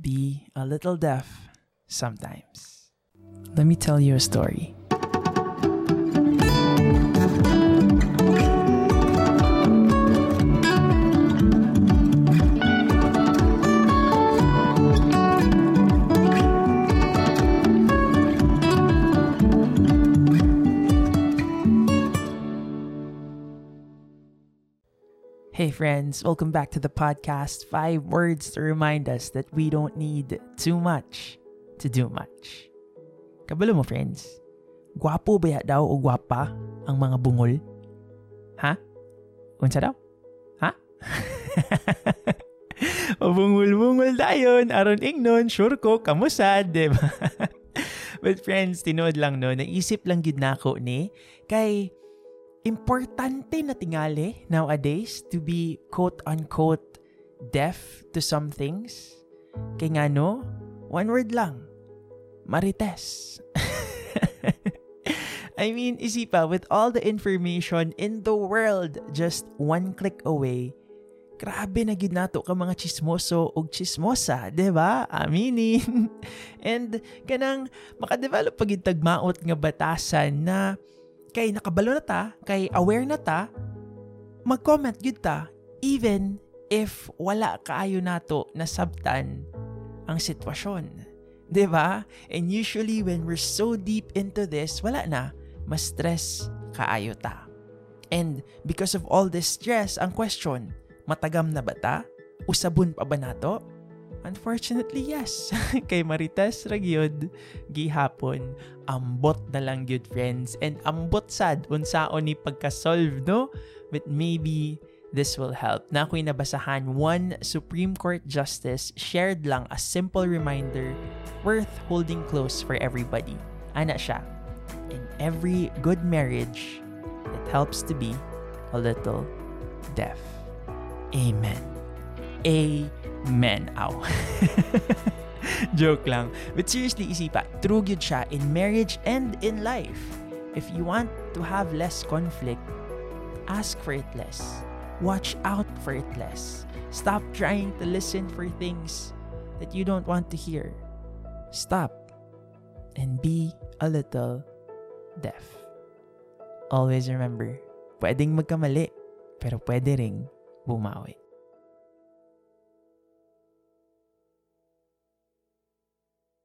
be a little deaf sometimes. Let me tell you a story. Hey, friends, welcome back to the podcast. Five words to remind us that we don't need too much to do much. Kabalo mo, friends? Gwapo ba daw o gwapa ang mga bungol? Ha? Unsa daw? Ha? o bungol-bungol dayon, aron ingnon, sure ko, kamusad, di ba? But friends, tinood lang no, naisip lang gid nako ni, kay importante na tingali nowadays to be quote-unquote deaf to some things. Kay nga no, one word lang, marites. I mean, isipa, with all the information in the world, just one click away, grabe na gid nato ka mga chismoso og chismosa, 'di ba? Aminin. And kanang makadevelop pagid tagmaot nga batasan na kay nakabalo na ta, kay aware na ta, mag-comment gud ta even if wala kaayo nato na sabtan ang sitwasyon. 'Di ba? And usually when we're so deep into this, wala na, mas stress kaayo ta. And because of all this stress, ang question, matagam na ba ta? Usabon pa ba nato? Unfortunately, yes. Kay Marites Ragyod, gihapon, ambot na lang gyud friends. And ambot sad, unsaon ni pagka-solve, no? But maybe this will help. Na ako'y nabasahan, one Supreme Court Justice shared lang a simple reminder worth holding close for everybody. Ana siya. In every good marriage, it helps to be a little deaf. Amen. Amen. Ow. Joke lang. But seriously, isipa, true gyud siya in marriage and in life. If you want to have less conflict, ask for it less. Watch out for it less. Stop trying to listen for things that you don't want to hear. Stop and be a little deaf. Always remember, pwedeng magkamali, pero pwede ring bumawi.